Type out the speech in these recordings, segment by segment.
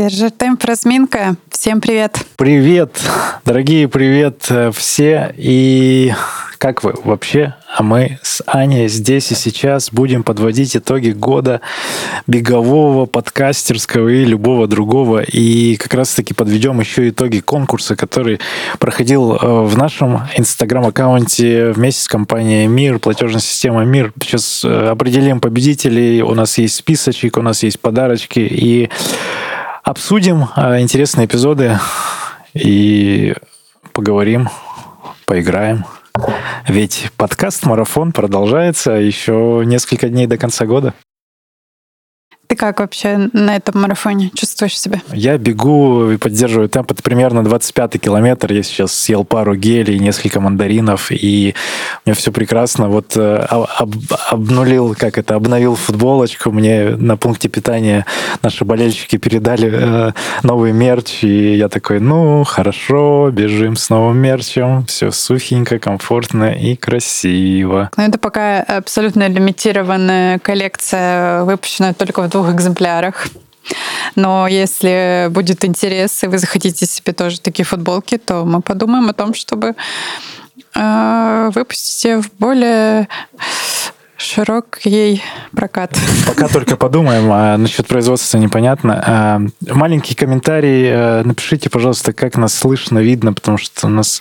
Держи темп, разминка. Всем привет. Привет, дорогие, привет э, все. И как вы вообще? А мы с Аней здесь и сейчас будем подводить итоги года бегового, подкастерского и любого другого. И как раз-таки подведем еще итоги конкурса, который проходил э, в нашем инстаграм-аккаунте вместе с компанией «Мир», платежная система «Мир». Сейчас э, определим победителей. У нас есть списочек, у нас есть подарочки. И обсудим а, интересные эпизоды и поговорим, поиграем. Ведь подкаст-марафон продолжается еще несколько дней до конца года. Ты как вообще на этом марафоне чувствуешь себя? Я бегу и поддерживаю темп. Это примерно 25-й километр. Я сейчас съел пару гелей, несколько мандаринов, и у меня все прекрасно. Вот э, об, обнулил, как это, обновил футболочку. Мне на пункте питания наши болельщики передали э, новый мерч, и я такой, ну, хорошо, бежим с новым мерчем. Все сухенько, комфортно и красиво. Ну, это пока абсолютно лимитированная коллекция, выпущенная только в двух двух экземплярах. Но если будет интерес, и вы захотите себе тоже такие футболки, то мы подумаем о том, чтобы э, выпустить в более широкий прокат. Пока только подумаем, а насчет производства непонятно. А, маленький комментарий, а, напишите, пожалуйста, как нас слышно, видно, потому что у нас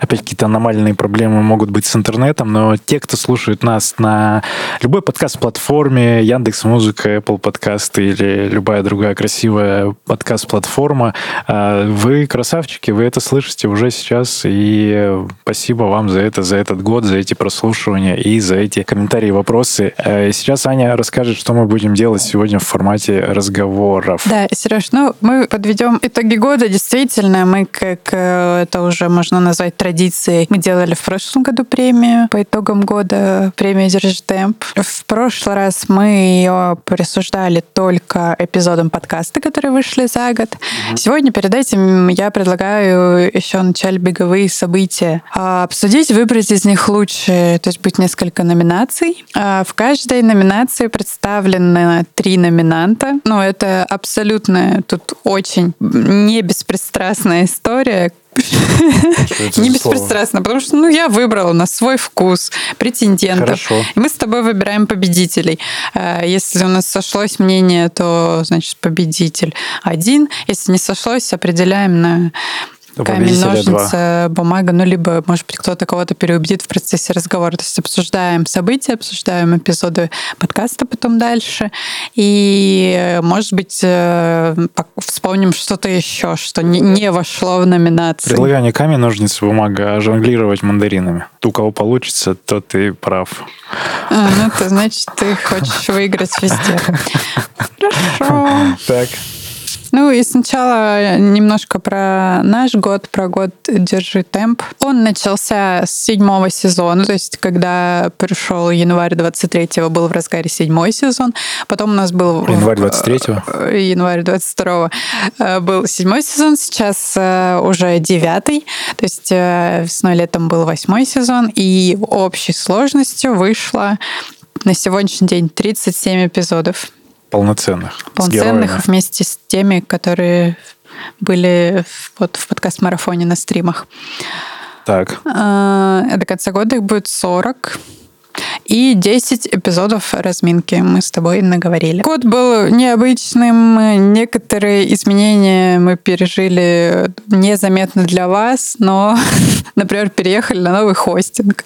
опять какие-то аномальные проблемы могут быть с интернетом, но те, кто слушает нас на любой подкаст-платформе, Яндекс Музыка, Apple подкасты или любая другая красивая подкаст-платформа, а, вы красавчики, вы это слышите уже сейчас, и спасибо вам за это, за этот год, за эти прослушивания и за эти комментарии комментарии, вопросы. Э, сейчас Аня расскажет, что мы будем делать сегодня в формате разговоров. Да, Сереж, ну мы подведем итоги года. Действительно, мы, как это уже можно назвать традицией, мы делали в прошлом году премию по итогам года, премию «Держи темп». В прошлый раз мы ее присуждали только эпизодам подкаста, которые вышли за год. Угу. Сегодня перед этим я предлагаю еще начать беговые события. А обсудить, выбрать из них лучшие, то есть быть несколько номинаций, а, в каждой номинации представлены три номинанта. Ну, это абсолютно тут очень не беспристрастная история, не беспристрастно, потому что ну, я выбрала на свой вкус претендентов. Хорошо. И мы с тобой выбираем победителей. А, если у нас сошлось мнение, то значит победитель один. Если не сошлось, определяем на камень, ножницы, бумага, ну, либо, может быть, кто-то кого-то переубедит в процессе разговора. То есть обсуждаем события, обсуждаем эпизоды подкаста потом дальше, и, может быть, э, вспомним что-то еще, что не вошло в номинацию. Предлагаю не камень, ножницы, бумага, а жонглировать мандаринами. У кого получится, то ты прав. А, ну, это значит, ты хочешь выиграть везде. Хорошо. Так. Ну и сначала немножко про наш год, про год «Держи темп». Он начался с седьмого сезона, то есть когда пришел январь 23-го, был в разгаре седьмой сезон. Потом у нас был... Январь 23-го? Э, январь 22-го э, был седьмой сезон, сейчас э, уже девятый. То есть весной-летом был восьмой сезон, и общей сложностью вышло на сегодняшний день 37 эпизодов. Полноценных. Полноценных с вместе с теми, которые были вот в подкаст-марафоне на стримах. Так. До конца года их будет 40. И 10 эпизодов разминки мы с тобой наговорили. Год был необычным, некоторые изменения мы пережили незаметно для вас, но, например, переехали на новый хостинг.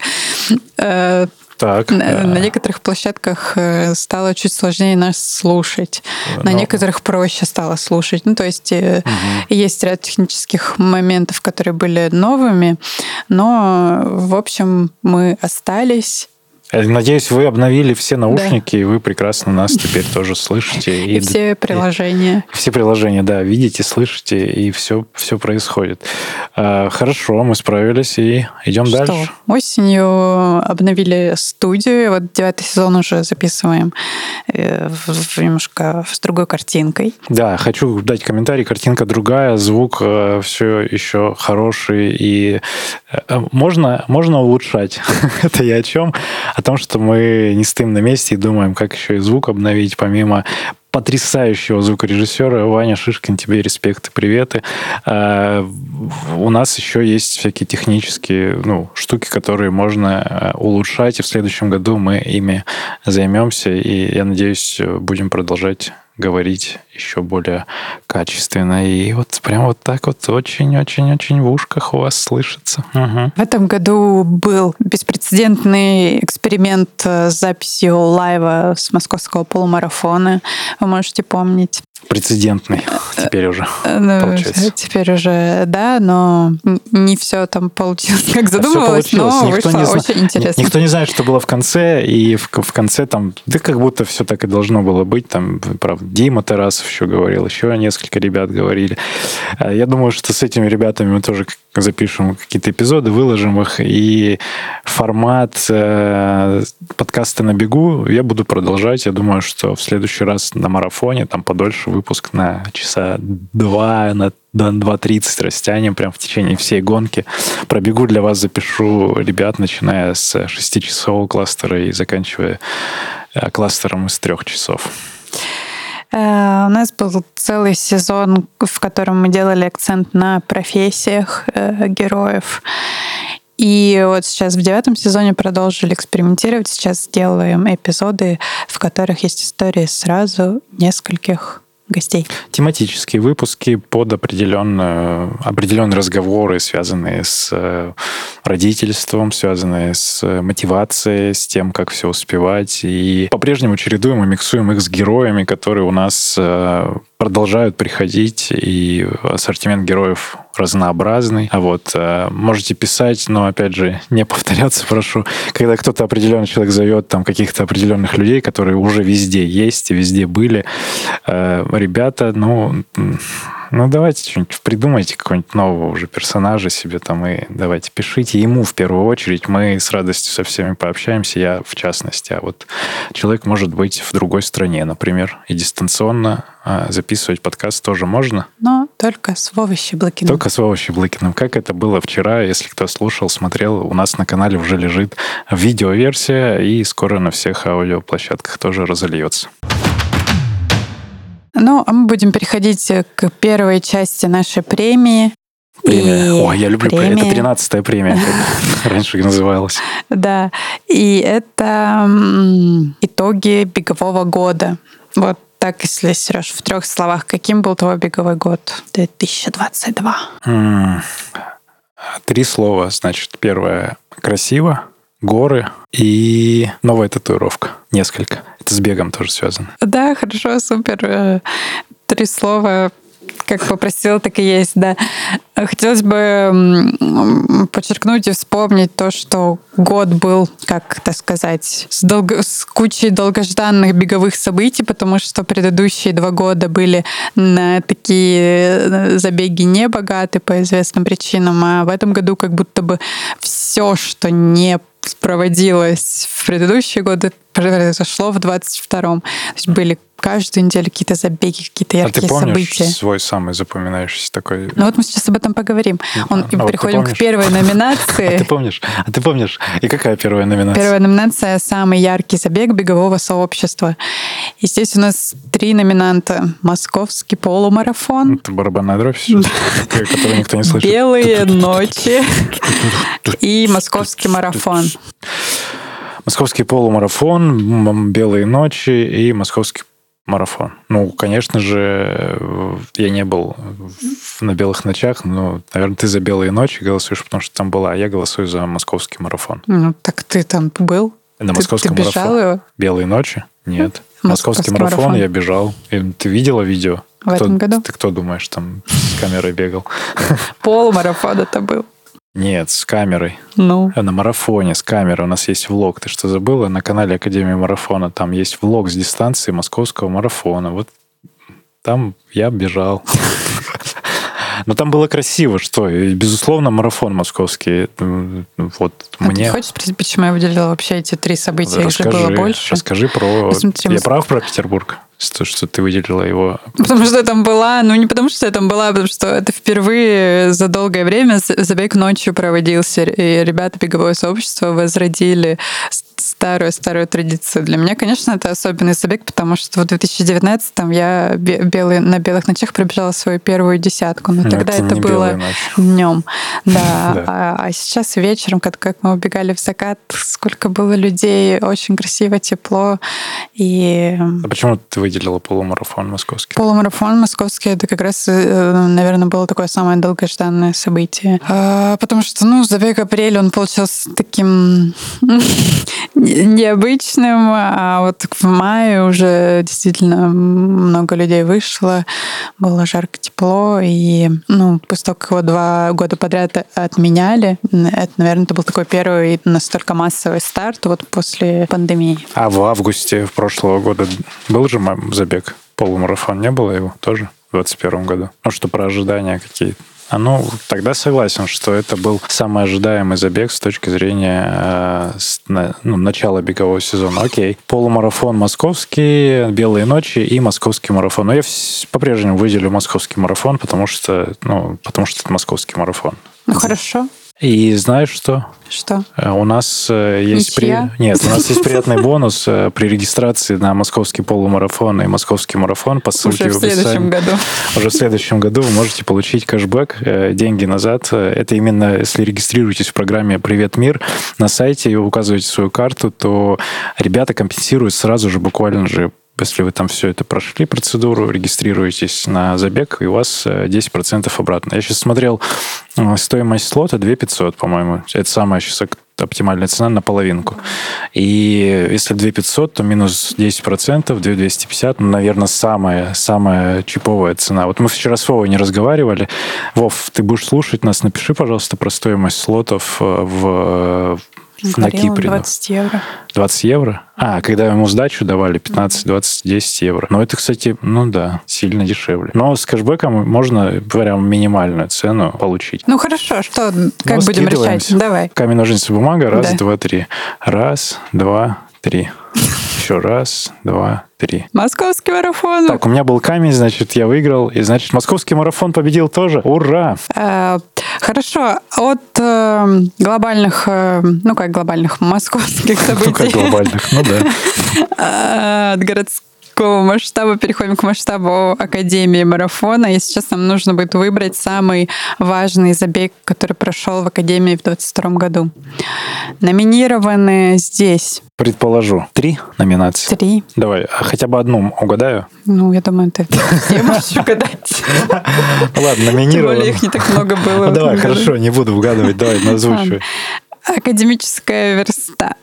Э, так. На, на некоторых площадках э, стало чуть сложнее нас слушать. Но... На некоторых проще стало слушать. Ну, то есть угу. есть ряд технических моментов, которые были новыми, но, в общем, мы остались Надеюсь, вы обновили все наушники, да. и вы прекрасно нас теперь тоже слышите. И, и все приложения. И все приложения, да, видите, слышите, и все, все происходит. А, хорошо, мы справились, и идем Что? дальше. Осенью обновили студию, вот девятый сезон уже записываем э, немножко с другой картинкой. Да, хочу дать комментарий, картинка другая, звук э, все еще хороший, и э, можно, можно улучшать. Это я о чем? О том, что мы не стоим на месте и думаем, как еще и звук обновить, помимо потрясающего звукорежиссера. Ваня Шишкин, тебе респект и приветы. А, у нас еще есть всякие технические ну, штуки, которые можно э, улучшать, и в следующем году мы ими займемся, и я надеюсь, будем продолжать говорить еще более качественно. И вот прям вот так вот очень-очень-очень в ушках у вас слышится. Угу. В этом году был беспрецедентный эксперимент с записью лайва с московского полумарафона. Вы можете помнить. Прецедентный теперь уже, э, ну, получается. Теперь уже, да, но не все там получилось, как задумывалось, все получилось. но никто вышло не зна... очень интересно. Никто не знает, что было в конце, и в, в конце там, да как будто все так и должно было быть. Там, правда, Дима Тарасов еще говорил, еще несколько ребят говорили. А я думаю, что с этими ребятами мы тоже запишем какие-то эпизоды, выложим их, и формат э, подкаста на бегу я буду продолжать. Я думаю, что в следующий раз на марафоне там подольше выпуск на часа два, на до 2.30 растянем прям в течение всей гонки. Пробегу для вас, запишу ребят, начиная с 6-часового кластера и заканчивая э, кластером из трех часов. Э, у нас был целый сезон, в котором мы делали акцент на профессиях э, героев. И вот сейчас в девятом сезоне продолжили экспериментировать. Сейчас делаем эпизоды, в которых есть истории сразу нескольких гостей. Тематические выпуски под определенные, определенные разговоры, связанные с э, родительством, связанные с мотивацией, с тем, как все успевать. И по-прежнему чередуем и миксуем их с героями, которые у нас э, продолжают приходить, и ассортимент героев разнообразный. А вот э, можете писать, но опять же не повторяться, прошу. Когда кто-то определенный человек зовет там каких-то определенных людей, которые уже везде есть везде были, э, ребята, ну ну, давайте что-нибудь придумайте, какого-нибудь нового уже персонажа себе там, и давайте пишите ему в первую очередь. Мы с радостью со всеми пообщаемся, я в частности. А вот человек может быть в другой стране, например, и дистанционно а, записывать подкаст тоже можно. Но только с Вовой Щеблыкиным. Только с Вовой Щеблыкиным. Как это было вчера, если кто слушал, смотрел, у нас на канале уже лежит видеоверсия, и скоро на всех аудиоплощадках тоже разольется. Ну, а мы будем переходить к первой части нашей премии. Премия. И Ой, я люблю премия. Это тринадцатая премия, как раньше называлась. Да. И это итоги бегового года. Вот так, если, Сереж, в трех словах, каким был твой беговой год 2022? Три слова. Значит, первое — красиво, горы и новая татуировка. Несколько. Это с бегом тоже связано. Да, хорошо, супер. Э, три слова как попросил, так и есть, да. Хотелось бы подчеркнуть и вспомнить то, что год был, как это сказать, с, долго, с кучей долгожданных беговых событий, потому что предыдущие два года были на такие э, забеги не богаты по известным причинам, а в этом году как будто бы все, что не проводилось в предыдущие годы, произошло в 22-м. То есть были каждую неделю какие-то забеги, какие-то яркие а ты помнишь события. свой самый запоминающийся такой? Ну вот мы сейчас об этом поговорим. Он, а переходим вот к первой номинации. А ты помнишь? А ты помнишь? И какая первая номинация? Первая номинация – самый яркий забег бегового сообщества. И здесь у нас три номинанта. Московский полумарафон. Это барабанная дробь сейчас, которую никто не слышит. Белые ночи и московский марафон. Московский полумарафон, белые ночи и московский марафон. Ну, конечно же, я не был на белых ночах, но, наверное, ты за белые ночи голосуешь, потому что там была, а я голосую за московский марафон. Ну, так ты там был? На московском ты, ты бежал марафон. его? Белые ночи? Нет. Московский, московский марафон, марафон я бежал. И ты видела видео? В кто, этом году? Ты кто думаешь, там с камерой бегал? Полумарафон это был. Нет, с камерой. Ну. На марафоне с камерой. У нас есть влог. Ты что, забыла? На канале Академии марафона там есть влог с дистанции московского марафона. Вот там я бежал. Но там было красиво, что, и, безусловно, марафон московский. Вот а мне... ты хочешь спросить, почему я выделила вообще эти три события? Расскажи, же было больше. Расскажи про... Посмотрим. Я прав про Петербург? То, что ты выделила его. Потому что я там была, ну не потому что я там была, а потому что это впервые за долгое время забег ночью проводился, и ребята беговое сообщество возродили старую-старую традицию. Для меня, конечно, это особенный забег, потому что в 2019-м я белый, на белых ночах пробежала свою первую десятку. Но, но тогда это, это было днем. Да. да. А, а сейчас вечером, как, как мы убегали в закат, сколько было людей, очень красиво, тепло. И... А почему ты выделила полумарафон московский? Полумарафон московский, это как раз, э, наверное, было такое самое долгожданное событие. А, потому что, ну, забег апрель, он получился таким необычным, а вот в мае уже действительно много людей вышло, было жарко, тепло, и ну, после того, как его два года подряд отменяли, это, наверное, это был такой первый настолько массовый старт вот после пандемии. А в августе прошлого года был же забег? Полумарафон не было его тоже? в 2021 году? Ну, что про ожидания какие-то? А ну, тогда согласен, что это был самый ожидаемый забег с точки зрения э, с, на, ну, начала бегового сезона. Окей. Полумарафон московский, белые ночи и московский марафон. Но я по-прежнему выделю московский марафон, потому что, ну, потому что это московский марафон. Ну, хорошо. И знаешь что? Что? Э, у нас э, есть при... нет, у нас есть приятный бонус э, при регистрации на московский полумарафон и московский марафон по ссылке Уже в, в следующем году. Уже в следующем году вы можете получить кэшбэк, деньги назад. Это именно если регистрируетесь в программе «Привет, мир» на сайте и указываете свою карту, то ребята компенсируют сразу же, буквально же если вы там все это прошли, процедуру, регистрируетесь на забег, и у вас 10% э, обратно. Я сейчас смотрел э, стоимость слота 2 500, по-моему. Это самая сейчас оптимальная цена на половинку. И если 2 500, то минус 10%, 2 250, ну, наверное, самая, самая чиповая цена. Вот мы вчера с Вовой не разговаривали. Вов, ты будешь слушать нас, напиши, пожалуйста, про стоимость слотов э, на Кипре. 20 евро. 20 евро? А, когда ему сдачу давали 15, 20, 10 евро. Но это, кстати, ну да, сильно дешевле. Но с кэшбэком можно прям минимальную цену получить. Ну хорошо, что, как ну, будем решать? Давай. Камень, ножницы, бумага. Раз, да. два, три. Раз, два, три. Еще раз, два, три. Московский марафон. Так, у меня был камень, значит, я выиграл. И, значит, московский марафон победил тоже. Ура! Э, хорошо. От э, глобальных, э, ну как глобальных, московских событий. Ну как глобальных, ну да. Э, от городских такого масштаба переходим к масштабу Академии марафона. И сейчас нам нужно будет выбрать самый важный забег, который прошел в Академии в 2022 году. Номинированы здесь. Предположу. Три номинации? Три. Давай, а хотя бы одну угадаю. Ну, я думаю, ты все можешь угадать. Ладно, номинированы. Тем более их не так много было. Давай, хорошо, не буду угадывать. Давай, назвучивай. Академическая верста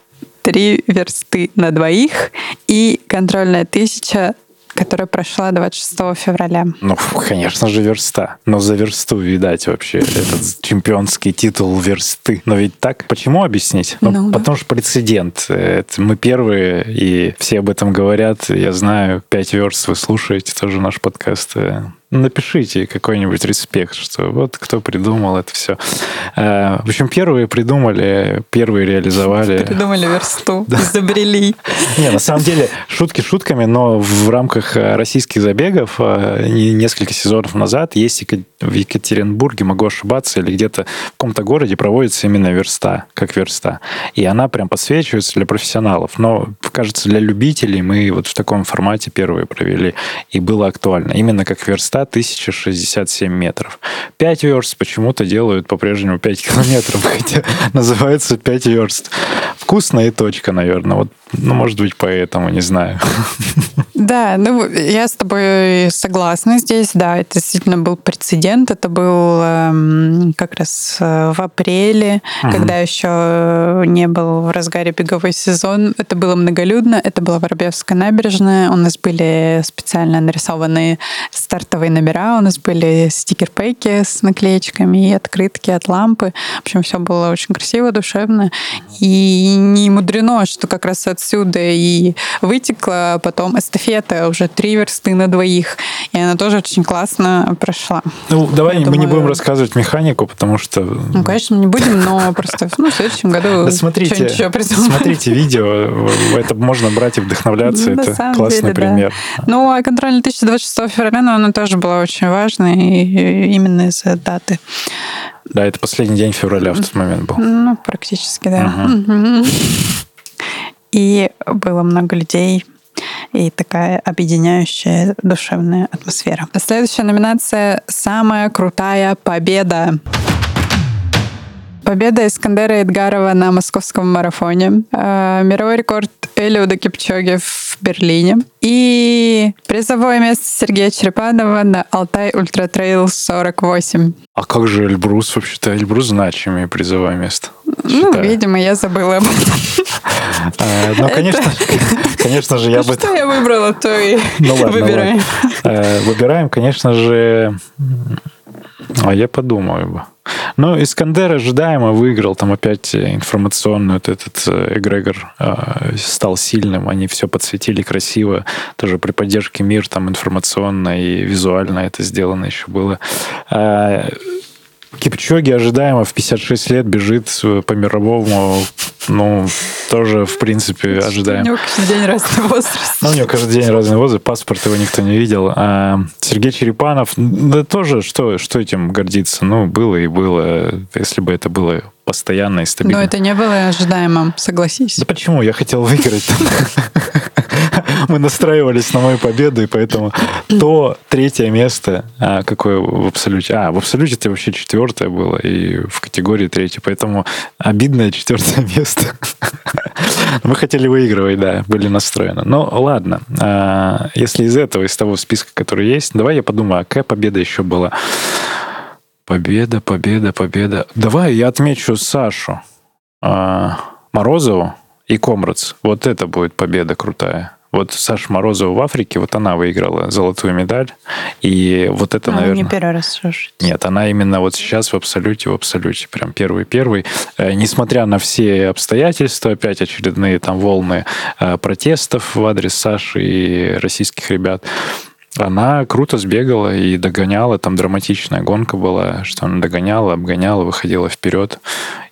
три версты на двоих и контрольная тысяча которая прошла 26 февраля. Ну, конечно же, верста. Но за версту, видать, вообще этот чемпионский титул версты. Но ведь так? Почему объяснить? Ну, ну потому да. что прецедент. Это мы первые, и все об этом говорят. Я знаю, пять верст вы слушаете тоже наш подкаст напишите какой-нибудь респект, что вот кто придумал это все. Э, в общем, первые придумали, первые реализовали. Придумали версту, изобрели. Не, на самом деле, шутки шутками, но в рамках э, российских забегов э, несколько сезонов назад есть в Екатеринбурге, могу ошибаться, или где-то в каком-то городе проводится именно верста, как верста. И она прям подсвечивается для профессионалов. Но, кажется, для любителей мы вот в таком формате первые провели, и было актуально. Именно как верста высота 1067 метров. 5 верст почему-то делают по-прежнему 5 километров, хотя называется 5 верст. Вкусная точка, наверное. Вот, ну, может быть, поэтому, не знаю. Да, ну, я с тобой согласна здесь, да, это действительно был прецедент, это был э, как раз э, в апреле, угу. когда еще не был в разгаре беговой сезон, это было многолюдно, это была Воробьевская набережная, у нас были специально нарисованные стартовые номера, у нас были стикер-пейки с наклеечками и открытки от лампы, в общем, все было очень красиво, душевно, и не мудрено, что как раз отсюда и вытекла потом эстафета уже три версты на двоих, и она тоже очень классно прошла. Ну, давай Я мы думаю... не будем рассказывать механику, потому что... Ну, конечно, не будем, но просто ну, в следующем году да смотрите, еще придумаем. Смотрите видео, это можно брать и вдохновляться, ну, это классный деле, пример. Да. Ну, а контрольная 2026 февраля, но она тоже была очень важной, именно из-за даты. Да, это последний день февраля в тот момент был. Ну, практически, да. Угу. И было много людей, и такая объединяющая душевная атмосфера. Следующая номинация «Самая крутая победа». Победа Искандера Эдгарова на московском марафоне. Э, мировой рекорд Элиуда Кипчоги в Берлине. И призовое место Сергея Черепанова на Алтай Ультра Трейл 48. А как же Эльбрус вообще-то? Эльбрус значимое призовое место. Ну, видимо, я забыла об этом. Э, ну, конечно, конечно же, я бы... Что я выбрала, то и ну выбираем. Э, выбираем, конечно же... А я подумаю бы. Ну, Искандер ожидаемо выиграл, там опять информационный вот этот э, эгрегор э, стал сильным, они все подсветили красиво, тоже при поддержке МИР там информационно и визуально это сделано еще было. Э, Кипчоги ожидаемо в 56 лет бежит по мировому ну, тоже, в принципе, ожидаем. У него каждый день разный возраст. Ну, у него каждый день разный возраст, паспорт его никто не видел. А Сергей Черепанов, да тоже, что, что этим гордиться? Ну, было и было. Если бы это было постоянно и стабильно. Но это не было ожидаемым, согласись. Да почему? Я хотел выиграть. Мы настраивались на мою победу, и поэтому то третье место, а, какое в абсолюте... А, в абсолюте это вообще четвертое было, и в категории третье, поэтому обидное четвертое место. Мы хотели выигрывать, да, были настроены. Ну, ладно. А, если из этого, из того списка, который есть, давай я подумаю, а какая победа еще была? Победа, победа, победа. Давай я отмечу Сашу а, Морозову и Комрадс. Вот это будет победа крутая. Вот Саша Морозова в Африке, вот она выиграла золотую медаль. И вот это, а, наверное... не первый раз слушать. Нет, она именно вот сейчас в абсолюте, в абсолюте, прям первый-первый. Э, несмотря на все обстоятельства, опять очередные там волны э, протестов в адрес Саши и российских ребят, она круто сбегала и догоняла, там драматичная гонка была, что она догоняла, обгоняла, выходила вперед.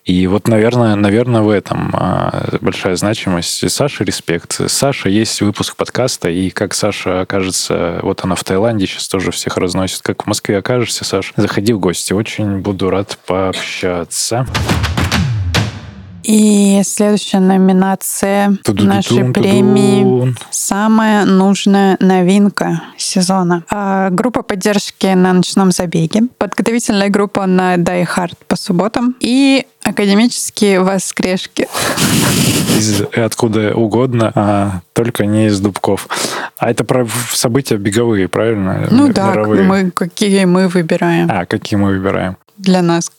И вот, наверное, наверное, в этом а, большая значимость. Саша респект. Саша есть выпуск подкаста, и как Саша окажется, вот она в Таиланде сейчас тоже всех разносит. Как в Москве окажешься, Саша, заходи в гости. Очень буду рад пообщаться. И следующая номинация нашей премии «Самая нужная новинка сезона». А, группа поддержки на ночном забеге, подготовительная группа на Die Hard по субботам и академические воскрешки. Из откуда угодно, а только не из Дубков. А это про события беговые, правильно? Ну да, мы, какие мы выбираем. А, какие мы выбираем. Для нас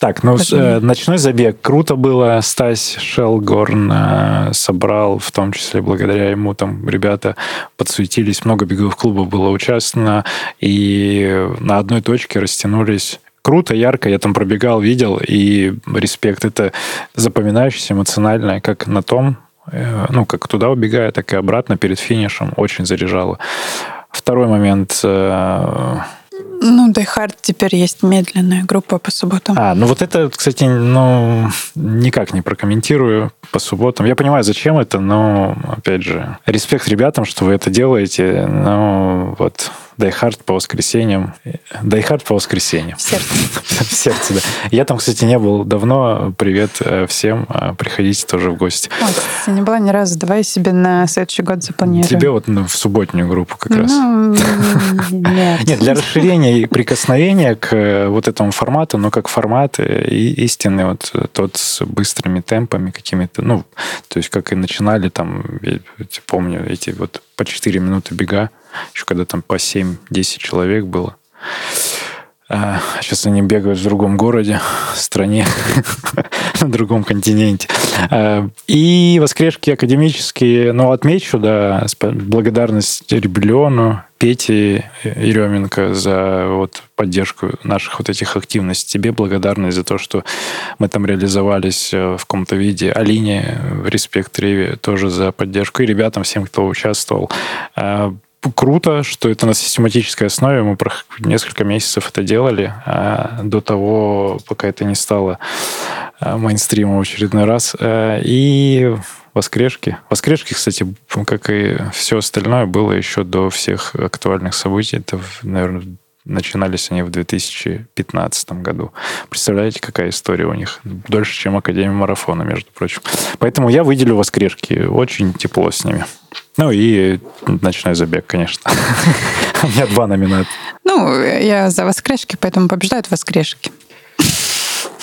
так, ну, э, ночной забег круто было. Стась Шелгорн э, собрал, в том числе благодаря ему там ребята подсуетились, много беговых клубов было участвовано, и на одной точке растянулись круто, ярко, я там пробегал, видел, и респект. Это запоминающееся, эмоциональное, как на том, э, ну, как туда убегая, так и обратно перед финишем. Очень заряжало. Второй момент э, ну, Die Hard теперь есть медленная группа по субботам. А, ну вот это, кстати, ну, никак не прокомментирую по субботам. Я понимаю, зачем это, но, опять же, респект ребятам, что вы это делаете, но вот Die Hard по воскресеньям. Die Hard по воскресеньям. В сердце. В сердце, да. Я там, кстати, не был давно. Привет э, всем. А, приходите тоже в гости. О, кстати, не была ни разу. Давай себе на следующий год запланируем. Тебе вот ну, в субботнюю группу как раз. Ну, нет. Нет, для расширения и прикосновения к э, вот этому формату, но как формат э, и истинный вот тот с быстрыми темпами какими-то, ну, то есть как и начинали там, я помню, эти вот по 4 минуты бега, еще когда там по 7-10 человек было. А сейчас они бегают в другом городе, стране, на другом континенте. А, и воскрешки академические, ну, отмечу, да, благодарность Ребелиону, Пете Еременко за вот поддержку наших вот этих активностей. Тебе благодарность за то, что мы там реализовались э, в каком-то виде. Алине, респект Реве тоже за поддержку. И ребятам, всем, кто участвовал. Круто, что это на систематической основе. Мы несколько месяцев это делали, а до того, пока это не стало а, мейнстримом в очередной раз. А, и воскрешки. Воскрешки, кстати, как и все остальное, было еще до всех актуальных событий. Это, наверное, начинались они в 2015 году. Представляете, какая история у них? Дольше, чем Академия марафона, между прочим. Поэтому я выделю воскрешки. Очень тепло с ними. Ну и ночной забег, конечно. У меня два номинат. Ну, я за воскрешки, поэтому побеждают воскрешки.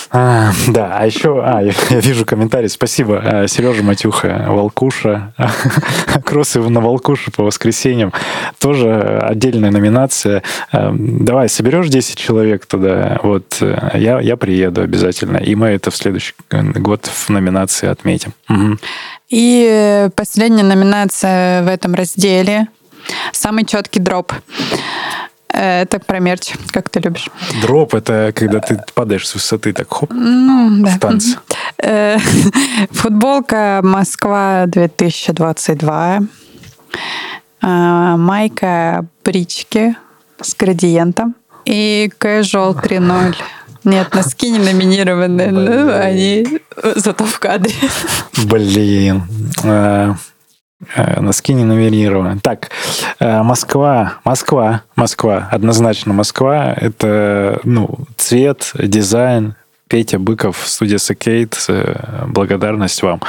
А, да, а еще, а, я, вижу комментарий. Спасибо, а, Сережа Матюха, Волкуша, кроссы на Волкушу по воскресеньям. Тоже отдельная номинация. А, давай, соберешь 10 человек туда, вот, э, я, я приеду обязательно. И мы это в следующий год в номинации отметим. Угу. И последняя номинация в этом разделе. Самый четкий дроп. Э, это про мерч, как ты любишь. Дроп — это когда ты падаешь с высоты, так хоп, ну, да. в танце. Э, футболка «Москва 2022». А, майка брички с градиентом. И casual 3.0. Нет, носки не номинированы, но они зато в кадре. Блин. Э, носки не номинированы. Так, э, Москва, Москва, Москва, однозначно Москва. Это ну, цвет, дизайн, Петя Быков, студия Сакейт, э, благодарность вам.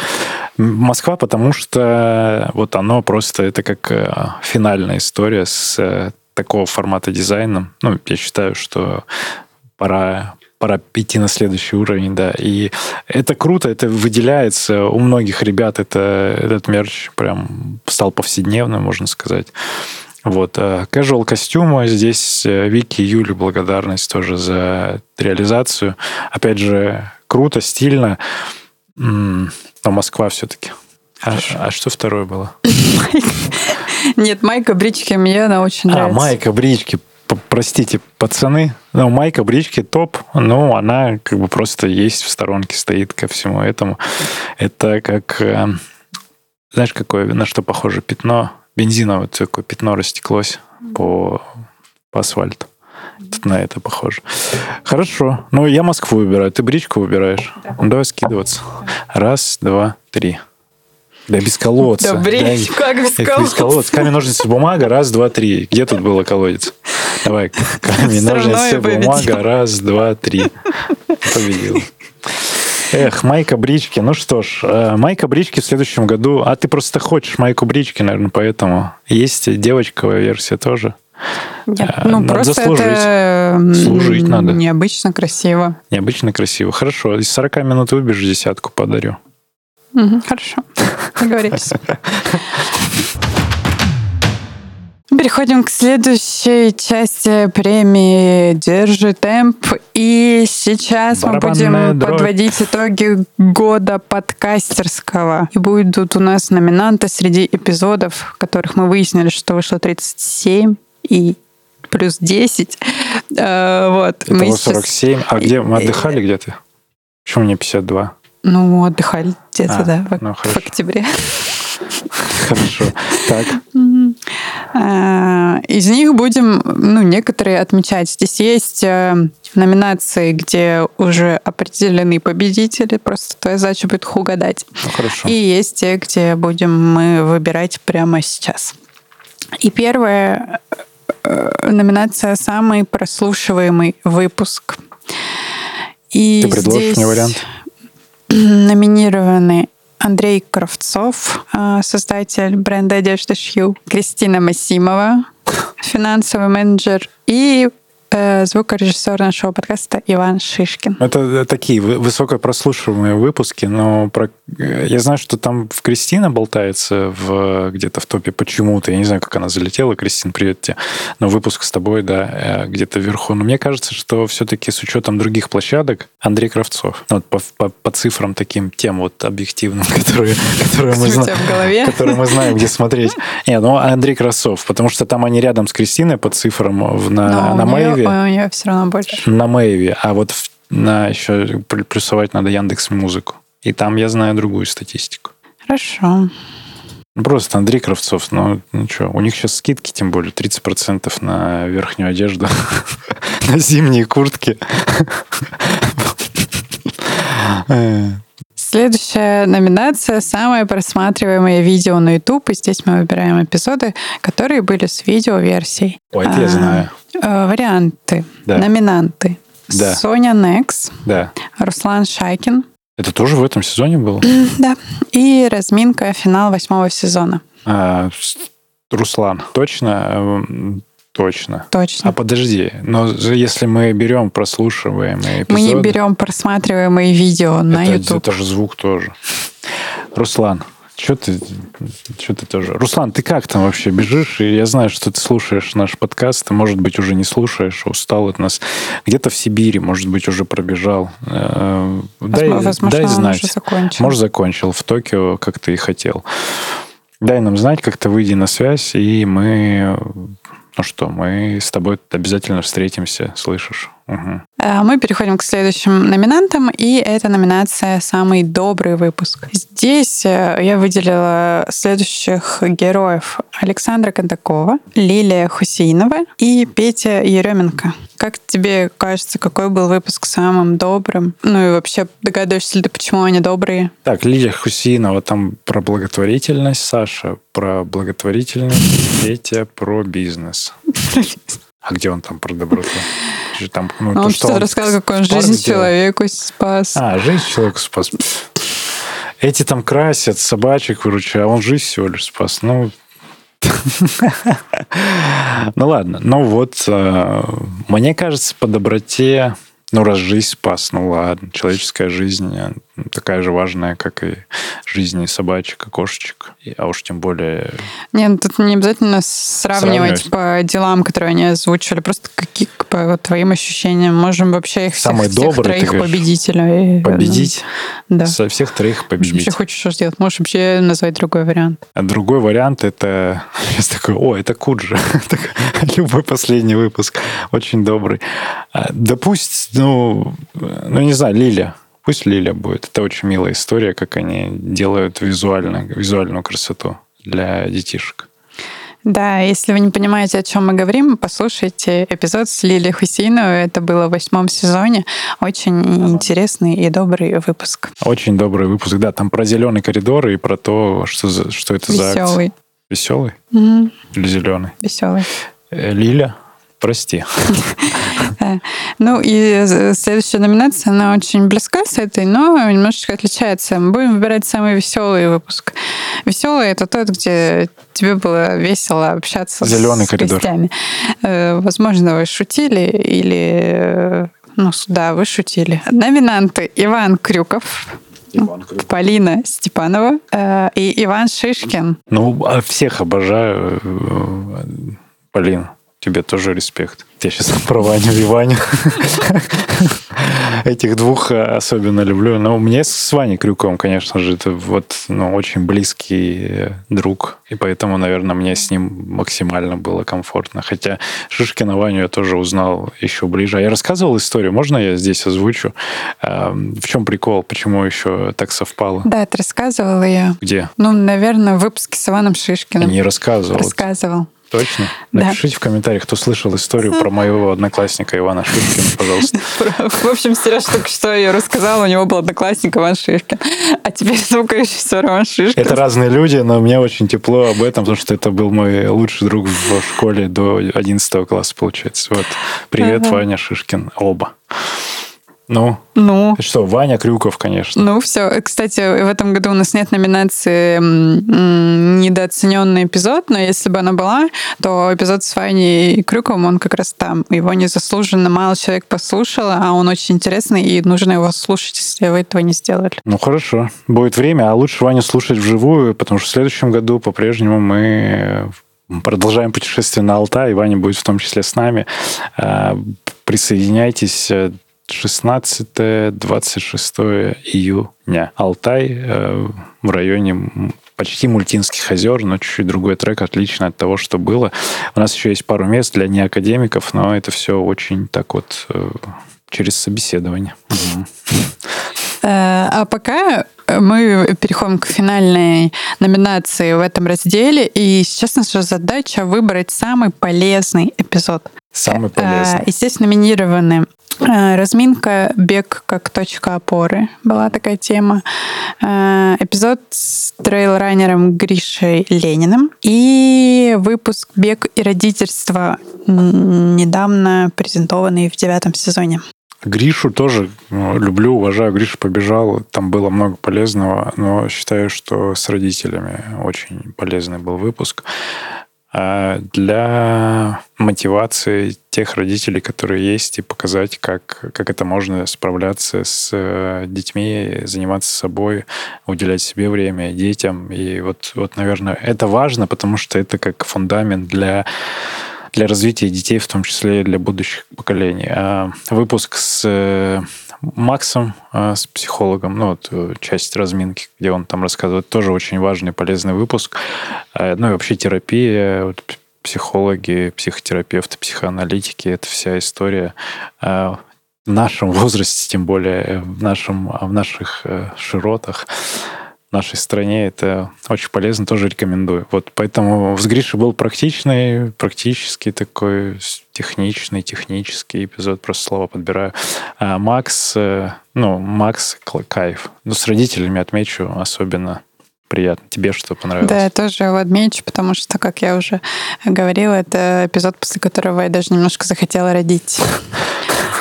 Москва, потому что вот оно просто, это как финальная история с такого формата дизайна. Ну, я считаю, что пора пора идти на следующий уровень, да. И это круто, это выделяется. У многих ребят это, этот мерч прям стал повседневным, можно сказать. Вот. Casual костюмы. Здесь э, Вики и Юле благодарность тоже за реализацию. Опять же, круто, стильно. Но Москва все-таки. А, а что второе было? Нет, майка брички мне она очень а, нравится. А, майка брички простите, пацаны, ну, майка брички топ, но она как бы просто есть в сторонке, стоит ко всему этому. Это как, э, знаешь, какое, на что похоже пятно? Бензиновое такое пятно растеклось по, по асфальту. Тут на это похоже. Хорошо. Ну, я Москву выбираю. Ты бричку выбираешь? Да. Ну, давай скидываться. Раз, два, три. Да без колодца. Да бред, как без колодца? Без колодца. Камень, ножницы, бумага, раз, два, три. Где тут было колодец? Давай, камень, ножницы, бумага, раз, два, три. Победил. Эх, Майка Брички. Ну что ж, э, Майка Брички в следующем году. А ты просто хочешь Майку Брички, наверное, поэтому. Есть девочковая версия тоже. Нет, э, ну надо просто заслужить. это Служить надо. Необычно красиво. Необычно красиво. Хорошо, из 40 минут выбежишь, десятку подарю. Угу, хорошо, договорились. Переходим к следующей части премии «Держи темп». И сейчас Барабанная мы будем дробь. подводить итоги года подкастерского. И будут у нас номинанты среди эпизодов, в которых мы выяснили, что вышло 37 и плюс 10. Э, вот. Итого мы 47. А где мы отдыхали где-то? Почему мне 52? Ну, отдыхали где-то, а, да, в, ну, в октябре. Хорошо. Так. А, из них будем, ну, некоторые отмечать. Здесь есть э, номинации, где уже определены победители, просто твоя задача будет их угадать. Ну, хорошо. И есть те, где будем мы выбирать прямо сейчас. И первая э, номинация «Самый прослушиваемый выпуск». И Ты предложишь здесь... мне вариант? номинированы Андрей Кравцов, а, создатель бренда одежды Шью, Кристина Масимова, финансовый менеджер, и Э, звукорежиссер нашего подкаста Иван Шишкин. Это такие высокопрослушиваемые выпуски, но про... Э, я знаю, что там в Кристина болтается в... где-то в топе почему-то. Я не знаю, как она залетела. Кристин, привет тебе. Но выпуск с тобой, да, э, где-то вверху. Но мне кажется, что все-таки с учетом других площадок Андрей Кравцов. Ну, вот по, по, по цифрам таким, тем вот объективным, которые, которые, мы, знаем, которые мы знаем, где смотреть. Нет, ну Андрей Кравцов, потому что там они рядом с Кристиной по цифрам на, на Мэйве У нее все равно больше. На Мэйве. А вот на еще плюсовать надо Яндекс Музыку. И там я знаю другую статистику. Хорошо. Ну, просто Андрей Кравцов, ну, ну что, у них сейчас скидки, тем более, 30% на верхнюю одежду, на зимние куртки. Следующая номинация — самое просматриваемое видео на YouTube. И здесь мы выбираем эпизоды, которые были с видеоверсией. Ой, это я А, знаю. э, Варианты. Да. Номинанты. Да. Соня Некс, Да. Руслан Шайкин. Это тоже в этом сезоне было? Да. И разминка финал восьмого сезона. А, Руслан, точно? Точно. Точно. А подожди, но же если мы берем прослушиваемые эпизоды... Мы не берем просматриваемые видео на это, YouTube. это же звук тоже. Руслан, что ты, что ты тоже? Руслан, ты как там вообще бежишь? И я знаю, что ты слушаешь наш подкаст, ты, может быть, уже не слушаешь, устал от нас. Где-то в Сибири, может быть, уже пробежал. Э, Дай, Возможно, дай знать. уже закончил. Может, закончил в Токио, как ты и хотел. Дай нам знать, как-то выйди на связь, и мы... Ну что, мы с тобой обязательно встретимся, слышишь? Мгм. А Мы переходим к следующим номинантам, и это номинация «Самый добрый выпуск». Здесь э, я выделила следующих героев. Александра Кондакова, Лилия Хусейнова и Петя Еременко. Как тебе кажется, какой был выпуск самым добрым? Ну и вообще, догадываешься ли ты, почему они добрые? Так, Лилия Хусинова там про благотворительность, Саша про благотворительность, Петя про бизнес. А где он там про доброту? Там, ну, он что что-то рассказал, как он жизнь сделал. человеку спас. А, жизнь человеку спас. Эти там красят, собачек выручают, а он жизнь всего лишь спас. Ну, ну ладно. Ну вот, э, мне кажется, по доброте, ну раз жизнь спас, ну ладно, человеческая жизнь э, такая же важная, как и жизни собачек и кошечек. А уж тем более... Нет, ну, тут не обязательно сравнивать, Сравнивать. по делам, которые они озвучивали, просто какие, по твоим ощущениям. Можем вообще их всех, Самый всех добрый, ты троих победителей. э, Победить. Да. Со всех троих Вообще победить. хочешь что сделать? Можешь вообще назвать другой вариант. А другой вариант это... Сейчас такой, о, это Куджи. Любой последний выпуск. Очень добрый. Да пусть, ну, ну, не знаю, Лиля. Пусть Лиля будет. Это очень милая история, как они делают визуально, визуальную красоту для детишек. Да, если вы не понимаете, о чем мы говорим, послушайте эпизод с Лилией Хусейновой. Это было в восьмом сезоне. Очень интересный и добрый выпуск. Очень добрый выпуск. Да, там про зеленый коридор и про то, что, за- что это за акция. Веселый. Веселый Мгм, или зеленый? Веселый. Э, Лиля, прости. Ну и з- следующая номинация, она очень близка с этой, но немножечко отличается. Мы будем выбирать самый веселый выпуск. Веселый это тот, где тебе было весело общаться Зелёный с коридор. гостями. Э, Возможно, вы шутили или... э, Ну, да, вы шутили. Номинанты Иван Крюков, Полина Степанова э, и Иван Шишкин. Ну, а всех обожаю. Э, Полин, тебе тоже респект. Я сейчас про Ваню и Ваню. Этих двух э, особенно люблю. Но мне с Ваней Крюковым, конечно же, это вот ну, очень близкий э, друг. И поэтому, наверное, мне с ним максимально было комфортно. Хотя Шишкина Ваню я тоже узнал еще ближе. А я рассказывал историю, можно я здесь озвучу? Эм, В чем прикол? Почему еще так совпало? Да, ты рассказывала я. Где? Ну, наверное, в выпуске с Иваном Шишкиным. Не рассказывал. Рассказывал. Точно? Да. Напишите в комментариях, кто слышал историю про моего одноклассника Ивана Шишкина, пожалуйста. В общем, Сереж только что ее рассказал, у него был одноклассник Иван Шишкин. А теперь звукорежиссер Иван Шишкин. Это разные люди, но мне очень тепло об этом, потому что это был мой лучший друг в школе до 11 класса, получается. Вот. Привет, Ага. Ваня Шишкин. Оба. Ну, Ну, что, Ваня Крюков, конечно. ну все. Кстати, в этом году у нас нет номинации «Недооцененный эпизод», но если бы она была, то эпизод с Ваней Крюковым, он как раз там. Его незаслуженно мало человек послушало, а он очень интересный, и нужно его слушать, если вы этого не сделали. Ну, хорошо. Будет время, а лучше Ваню слушать вживую, потому что в следующем году по-прежнему мы продолжаем путешествие на Алтай, и Ваня будет в том числе с нами. А, Присоединяйтесь э, 16-26 июня. Алтай э, в районе почти Мультинских озер, но чуть-чуть другой трек, отлично от того, что было. У нас еще есть пару мест для неакадемиков, но это все очень так вот э, через собеседование. Э, А пока мы переходим к финальной номинации в этом разделе. И сейчас наша задача выбрать самый полезный эпизод. Самый полезный. И здесь номинированы Э, разминка, бег как точка опоры была такая тема. Э, эпизод с трейлранером Гришей Лениным и выпуск «Бег и родительство», недавно презентованный в девятом сезоне. Гришу тоже ну, люблю, уважаю. Гриша побежал, там было много полезного, но считаю, что с родителями очень полезный был выпуск. А для мотивации тех родителей, которые есть, и показать, как, как это можно справляться с э, детьми, заниматься собой, уделять себе время, детям. И вот, вот, наверное, это важно, потому что это как фундамент для для развития детей, в том числе и для будущих поколений. А выпуск с э, Максом, а, с психологом, ну, вот э, часть разминки, где он там рассказывает, тоже очень важный, полезный выпуск. А, ну и вообще терапия, вот, психологи, психотерапевты, психоаналитики, это вся история в нашем возрасте, тем более в, нашем, в наших э, широтах нашей стране. Это очень полезно, тоже рекомендую. Вот поэтому с Гришей был практичный, практически такой техничный, технический эпизод, просто слова подбираю. А Макс, э, ну, Макс кайф. Ну, с родителями отмечу особенно приятно. Тебе что понравилось? Да, я тоже его отмечу, потому что, как я уже говорила, это эпизод, после которого я даже немножко захотела родить.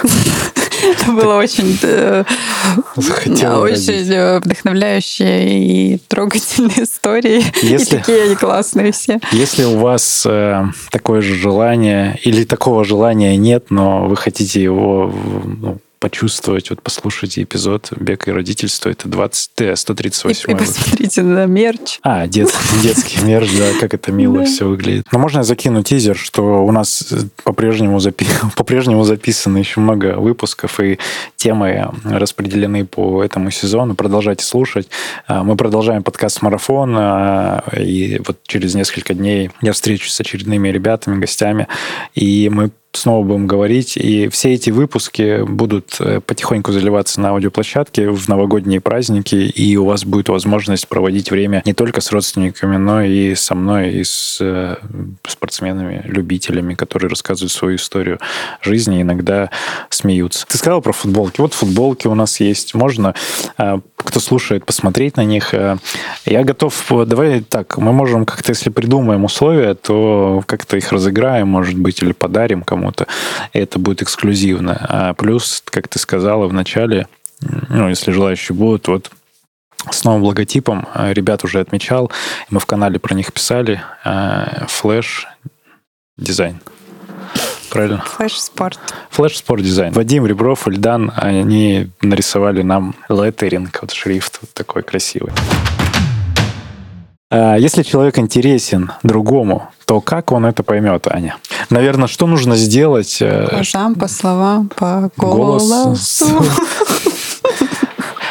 Это было очень, э, очень э, вдохновляющие и трогательные истории. Если, и такие они классные все. Если у вас э, такое же желание или такого желания нет, но вы хотите его ну, почувствовать, вот послушайте эпизод «Бег и родительство». Это 20, 138 И, и посмотрите на мерч. А, дет, детский мерч, да, как это мило все выглядит. Но можно я закину тизер, что у нас по-прежнему, запи по-прежнему записано еще много выпусков, и темы распределены по этому сезону. Продолжайте слушать. А, мы продолжаем подкаст «Марафон», а, и вот через несколько дней я встречусь с очередными ребятами, гостями, и мы снова будем говорить. И все эти выпуски будут э, потихоньку заливаться на аудиоплощадке в новогодние праздники, и у вас будет возможность проводить время не только с родственниками, но и со мной, и с э, спортсменами, любителями, которые рассказывают свою историю жизни, иногда смеются. Ты сказал про футболки. Вот футболки у нас есть. Можно, э, кто слушает, посмотреть на них. Я готов... Давай так, мы можем как-то, если придумаем условия, то как-то их разыграем, может быть, или подарим кому кому-то, это будет эксклюзивно. А плюс, как ты сказала в начале, ну, если желающие будут, вот с новым логотипом а, ребят уже отмечал, мы в канале про них писали, Flash Design. Правильно? Flash Sport. Flash Sport Design. Вадим Ребров, Ильдан, они нарисовали нам леттеринг, вот шрифт вот такой красивый. А, если человек интересен другому, то как он это поймет, Аня? Наверное, что нужно сделать? По э, глазам, по словам, по голосу.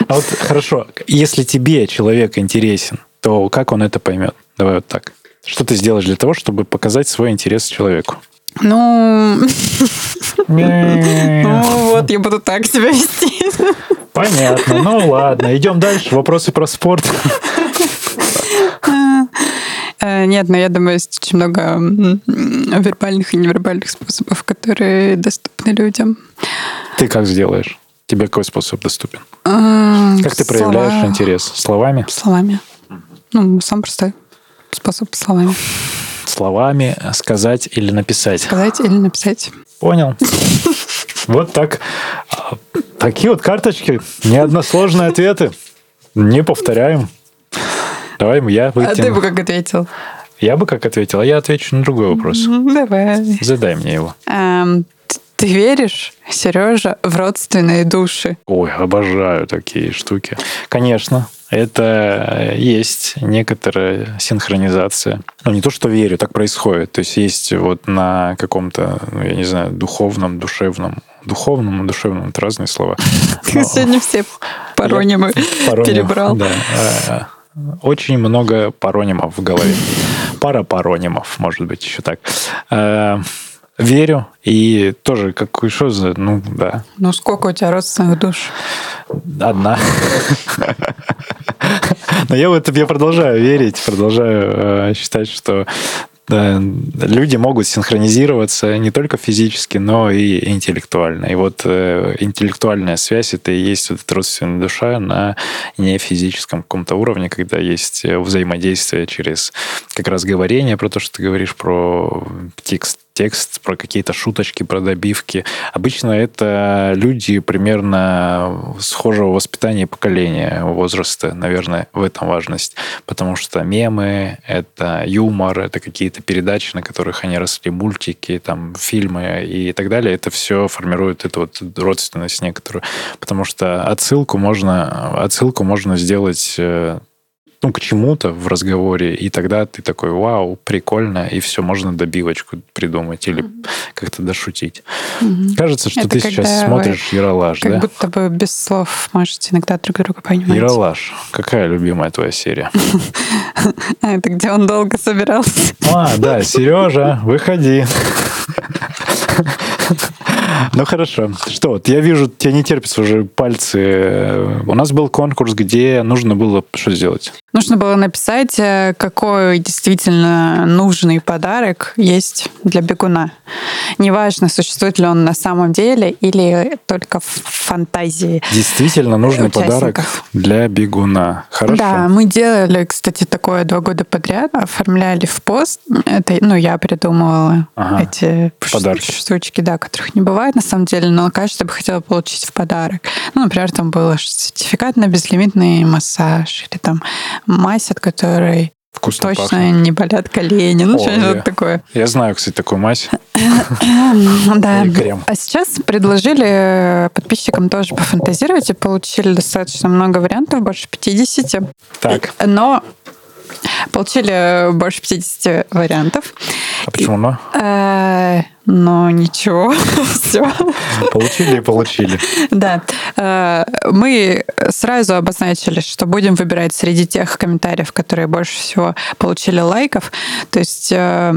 А вот хорошо, если тебе человек интересен, то как он это поймет? Давай вот так. Что ты сделаешь для того, чтобы показать свой интерес человеку? Ну, ну вот, я буду так себя вести. Понятно. Ну ладно, идем дальше. Вопросы про спорт. Э, нет, но я думаю, есть очень много вербальных и невербальных способов, которые доступны людям. Ты как сделаешь? Тебе какой способ доступен? А, как ты проявляешь Слова... интерес? Словами? Словами. Ну, сам простой способ словами. Словами сказать или написать? Сказать или написать. Понял. Вот так. Такие вот карточки. Неодносложные ответы. Не повторяем. Давай я вытяну. А ты бы как ответил? Я бы как ответил, а я отвечу на другой вопрос. Давай. Задай мне его. Эм, ты веришь, Сережа, в родственные души? Ой, обожаю такие штуки. Конечно, это есть некоторая синхронизация. Ну, не то, что верю, так происходит. То есть есть вот на каком-то, ну, я не знаю, духовном, душевном духовном и душевном это разные слова. Ты сегодня все паронимы перебрал. Да. Очень много паронимов в голове. Пара паронимов, может быть, еще так. Э, верю. И тоже, как что за... Ну, да. Ну, сколько у тебя родственных душ? Одна. Но я вот я продолжаю верить, продолжаю э, считать, что люди могут синхронизироваться не только физически, но и интеллектуально. И вот э, интеллектуальная связь это и есть вот эта родственная душа на нефизическом каком-то уровне, когда есть взаимодействие через как раз говорение про то, что ты говоришь про текст текст, про какие-то шуточки, про добивки. Обычно это люди примерно схожего воспитания поколения возраста, наверное, в этом важность. Потому что мемы, это юмор, это какие-то передачи, на которых они росли, мультики, там, фильмы и так далее. Это все формирует эту вот родственность некоторую. Потому что отсылку можно, отсылку можно сделать э, ну, к чему-то в разговоре, и тогда ты такой, вау, прикольно, и все, можно добивочку придумать или mm-hmm. как-то дошутить. Mm-hmm. Кажется, что Это ты сейчас смотришь Яралаш, как да? Как будто бы без слов можете иногда друг друга понимать. Яралаш. Какая любимая твоя серия? А, это где он долго собирался. А, да, Сережа, выходи. Ну хорошо. Что, вот я вижу, тебе не терпится уже пальцы. У нас был конкурс, где нужно было что сделать? Нужно было написать, э, какой действительно нужный подарок есть для бегуна. Неважно, существует ли он на самом деле или только в фантазии. Действительно нужный подарок для бегуна. Хорошо. Да, мы делали, кстати, такое два года подряд, оформляли в пост. Это, ну, я придумывала ага. эти Подарки. штучки, да, которых не бывает на самом деле, но кажется, бы хотела получить в подарок. Ну, например, там был сертификат на безлимитный массаж или там мазь, от которой Вкусно Точно пахнет. не болят колени. Ну, что-нибудь такое. Я знаю, кстати, такую мазь. Да. крем. А сейчас предложили подписчикам тоже пофантазировать и получили достаточно много вариантов, больше 50. Так. Но получили больше 50 вариантов. А почему но? Э, но ничего, все. Получили и получили. Да. Э, мы сразу обозначили, что будем выбирать среди тех комментариев, которые больше всего получили лайков. То есть э,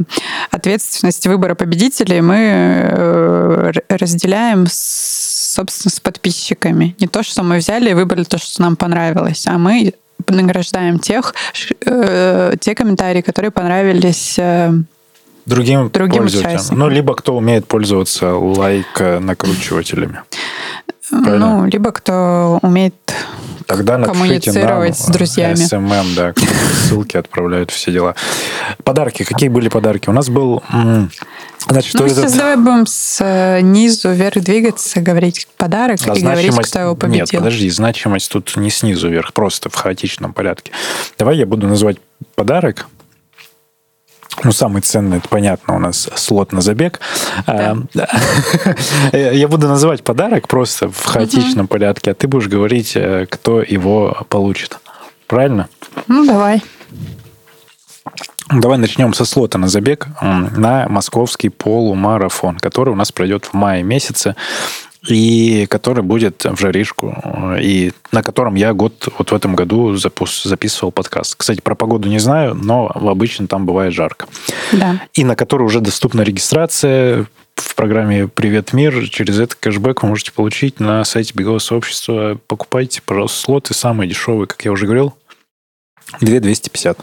ответственность выбора победителей мы разделяем собственно, с подписчиками. Не то, что мы взяли и выбрали то, что нам понравилось, а мы награждаем тех, те комментарии, которые понравились другим, другим пользователям. Участникам. Ну, либо кто умеет пользоваться лайк-накручивателями. Ну, либо кто умеет Тогда коммуницировать нам, с друзьями. СММ, да, ссылки отправляют, все дела. Подарки. Какие были подарки? У нас был... Значит, ну, сейчас этот... давай будем снизу вверх двигаться, говорить подарок а и говорить, кто его победил. Нет, подожди, значимость тут не снизу вверх, просто в хаотичном порядке. Давай я буду называть подарок, ну, самый ценный, это понятно, у нас слот на забег. Да. А, я буду называть подарок просто в хаотичном угу. порядке, а ты будешь говорить, э, кто его получит. Правильно? Ну, давай. Давай начнем со слота на забег на московский полумарафон, который у нас пройдет в мае месяце и который будет в жаришку, и на котором я год вот в этом году запус, записывал подкаст. Кстати, про погоду не знаю, но обычно там бывает жарко. Да. И на который уже доступна регистрация в программе «Привет, мир». Через этот кэшбэк вы можете получить на сайте бегового сообщества. Покупайте, пожалуйста, слоты самые дешевые, как я уже говорил. 2 250.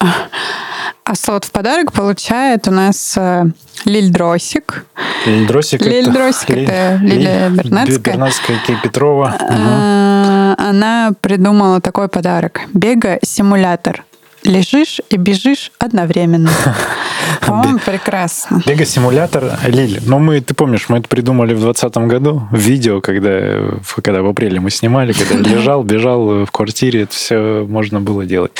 А слот в подарок получает у нас э, Лиль Дросик. Лиль Дросик Лиль это... Дросик это Лилия Лиль... Бернацкая. Бернацкая Петрова. А, она придумала такой подарок. Бега-симулятор. Лежишь и бежишь одновременно. По-моему, прекрасно. Лего-симулятор Лиль. Но мы, ты помнишь, мы это придумали в 2020 году, в видео, когда, когда в апреле мы снимали, когда лежал, бежал в квартире, это все можно было делать.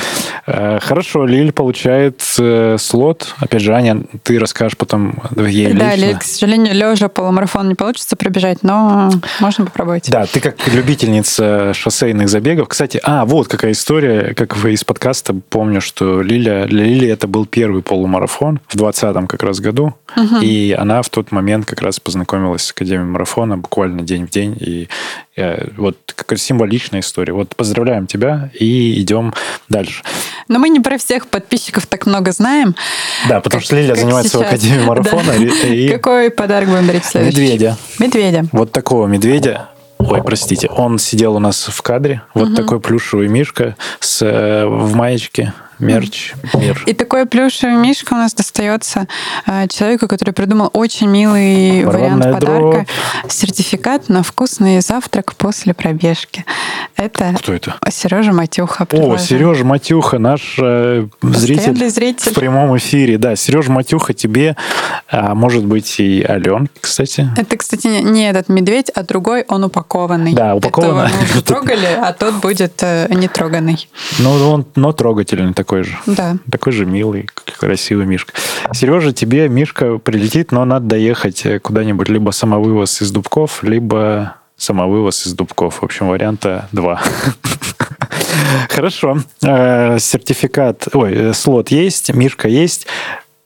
Э, хорошо, Лиль получает э, слот. Опять же, Аня, ты расскажешь потом ей Да, Лиль, к сожалению, лежа полумарафон не получится пробежать, но можно попробовать. Да, ты как любительница шоссейных забегов. Кстати, а, вот какая история, как вы из подкаста помню, что Лиля, для Лили это был первый полумарафон в 2020 как раз году, угу. и она в тот момент как раз познакомилась с Академией марафона буквально день в день, и я, вот какая символичная история. Вот поздравляем тебя и идем дальше. Но мы не про всех подписчиков так много знаем. Да, потому как, что Лилия занимается сейчас. в Академии марафона. Да. И... Какой подарок будем дарить следующий? Медведя. Медведя. Вот такого медведя ой, простите, он сидел у нас в кадре, вот угу. такой плюшевый мишка с, э, в маечке мерч, мир. И такой плюшевый мишка у нас достается э, человеку, который придумал очень милый Баранная вариант подарка. Дробь. Сертификат на вкусный завтрак после пробежки. Это Кто это? Сережа Матюха. Предложил. О, Сережа Матюха, наш э, зритель, зритель в прямом эфире. Да, Сережа Матюха тебе, а может быть и Ален, кстати. Это, кстати, не этот медведь, а другой, он упакованный. Да, упакованный. Этого мы уже трогали, а тот будет э, не троганный. Ну, он, но трогательный такой такой же. Да. Такой же милый, красивый Мишка. Сережа, тебе Мишка прилетит, но надо доехать куда-нибудь либо самовывоз из Дубков, либо самовывоз из Дубков. В общем, варианта два. Хорошо. Э, сертификат, ой, э, слот есть, Мишка есть.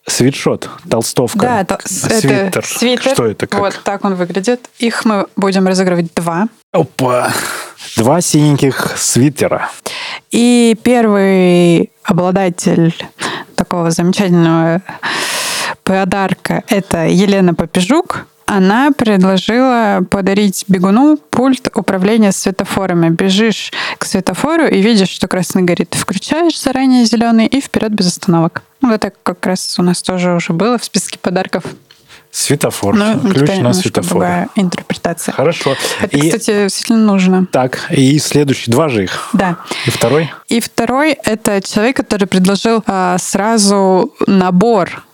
Свитшот, толстовка, да, это, свитер. это свитер. Что это? Как? Вот так он выглядит. Их мы будем разыгрывать два. Опа! Два синеньких свитера. И первый обладатель такого замечательного подарка – это Елена Попежук. Она предложила подарить бегуну пульт управления светофорами. Бежишь к светофору и видишь, что красный горит. Включаешь заранее зеленый и вперед без остановок. Ну, это как раз у нас тоже уже было в списке подарков. Светофор. Ну, Ключ на светофор. Другая интерпретация. Хорошо. Это, и... кстати, действительно нужно. Так, и следующий, два же их. Да. И второй? И второй – это человек, который предложил а, сразу набор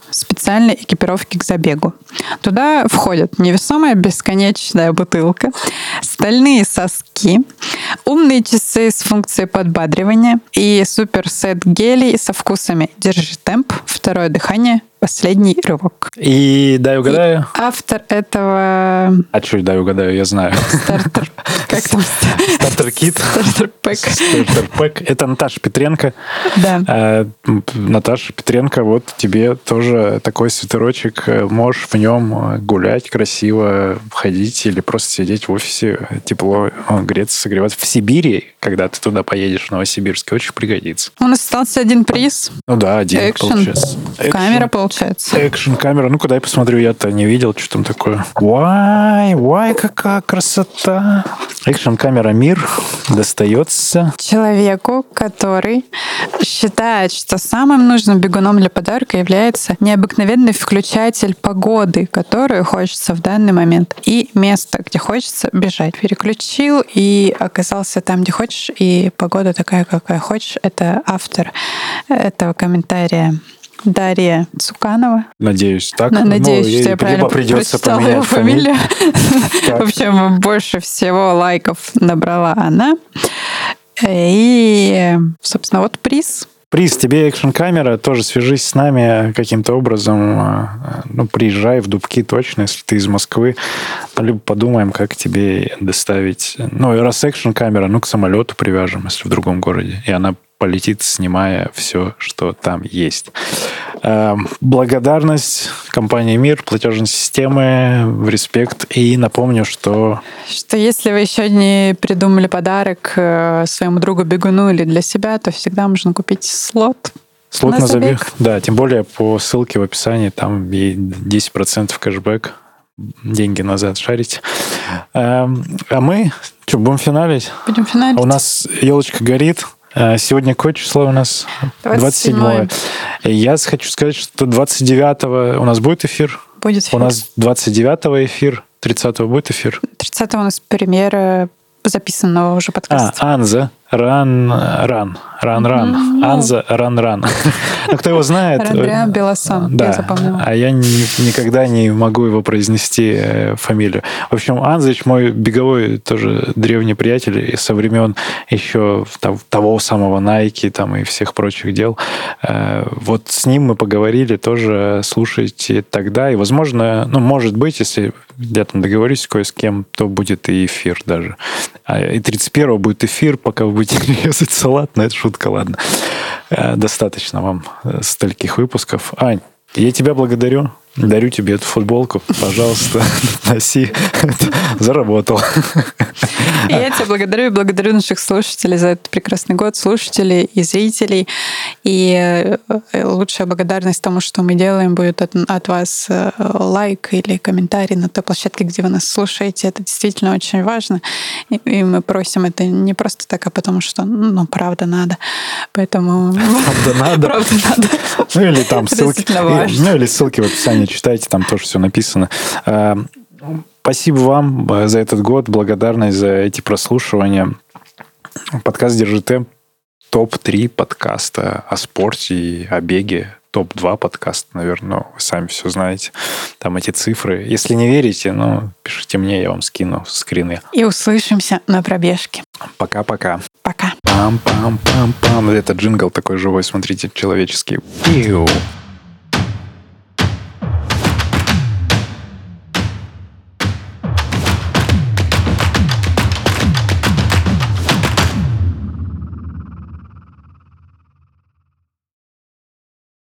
специальной экипировки к забегу. Туда входят невесомая бесконечная бутылка, стальные соски, умные часы с функцией подбадривания и суперсет гелей со вкусами «Держи темп», «Второе дыхание», «Последний рывок». И дай угадаю. И автор этого... А что дай угадаю, я знаю. Стартер. Как там? Стартер-кит. Стартер-пэк. Стартер-пэк. Это Наташа Петренко. Да. А, Наташа Петренко, вот тебе тоже такой свитерочек. Можешь в нем гулять красиво, ходить или просто сидеть в офисе, тепло греться, согреваться. В Сибири, когда ты туда поедешь, в Новосибирске, очень пригодится. У нас остался один приз. Ну да, один, Экшен. получается. Камера, получается. Экшн-камера. Ну, куда я посмотрю, я-то не видел, что там такое. Вай, вай, какая красота. Экшн-камера «Мир» достается... Человеку, который считает, что самым нужным бегуном для подарка является необыкновенный включатель погоды, которую хочется в данный момент, и место, где хочется бежать. Переключил и оказался там, где хочешь, и погода такая, какая хочешь. Это автор этого комментария. Дарья Цуканова. Надеюсь, так. Надеюсь, ну, что я правильно придется прочитала его фамилию. В общем, больше всего лайков набрала она. И, собственно, вот приз. Приз тебе экшн-камера, тоже свяжись с нами каким-то образом. А, ну, приезжай в Дубки точно, если ты из Москвы. Ну, либо подумаем, как тебе доставить. Ну, и раз экшн-камера, ну, к самолету привяжем, если в другом городе. И она полетит, снимая все, что там есть. Эм, благодарность компании «Мир», платежной системы, в респект. И напомню, что... Что если вы еще не придумали подарок э, своему другу бегуну или для себя, то всегда можно купить слот Слот на, на забег. забег. Да, тем более по ссылке в описании там и 10% кэшбэк деньги назад шарить. Эм, а мы что, будем финалить? Будем финалить. У нас елочка горит. А, сегодня какое число у нас? 27. 27. Я хочу сказать, что 29 у нас будет эфир. Будет эфир. У нас 29 эфир, 30 будет эфир. 30 у нас премьера записанного уже подкаста. А, Анза. Ран, ран, ран, ран. Анза, ран, ран. Ну, кто его знает... Рандриан Белосан, да, я запомнила. А я ни, никогда не могу его произнести э, фамилию. В общем, Анзыч мой беговой тоже древний приятель со времен еще того самого Nike там, и всех прочих дел. Э, вот с ним мы поговорили, тоже слушайте тогда. И, возможно, ну, может быть, если я там договорюсь кое с кем, то будет и эфир даже. А, и 31 будет эфир, пока вы будете резать салат, но это шутка, ладно. Э, достаточно вам э, стольких выпусков. Ань, я тебя благодарю Дарю тебе эту футболку, пожалуйста, носи. Заработал. Я тебя благодарю и благодарю наших слушателей за этот прекрасный год, слушателей и зрителей. И э, лучшая благодарность тому, что мы делаем, будет от, от вас э, лайк или комментарий на той площадке, где вы нас слушаете. Это действительно очень важно. И, и мы просим это не просто так, а потому что, ну, правда надо. Поэтому... Правда надо. Правда надо. Ну или там ссылки. Ну или ссылки в описании читайте, там тоже все написано. Э, спасибо вам э, за этот год, благодарность за эти прослушивания. Подкаст «Держи темп» топ-3 подкаста о спорте и о беге. Топ-2 подкаст, наверное, вы сами все знаете. Там эти цифры. Если не верите, ну, пишите мне, я вам скину скрины. И услышимся на пробежке. Пока-пока. Пока. Пам-пам-пам-пам. Это джингл такой живой, смотрите, человеческий. Пиу.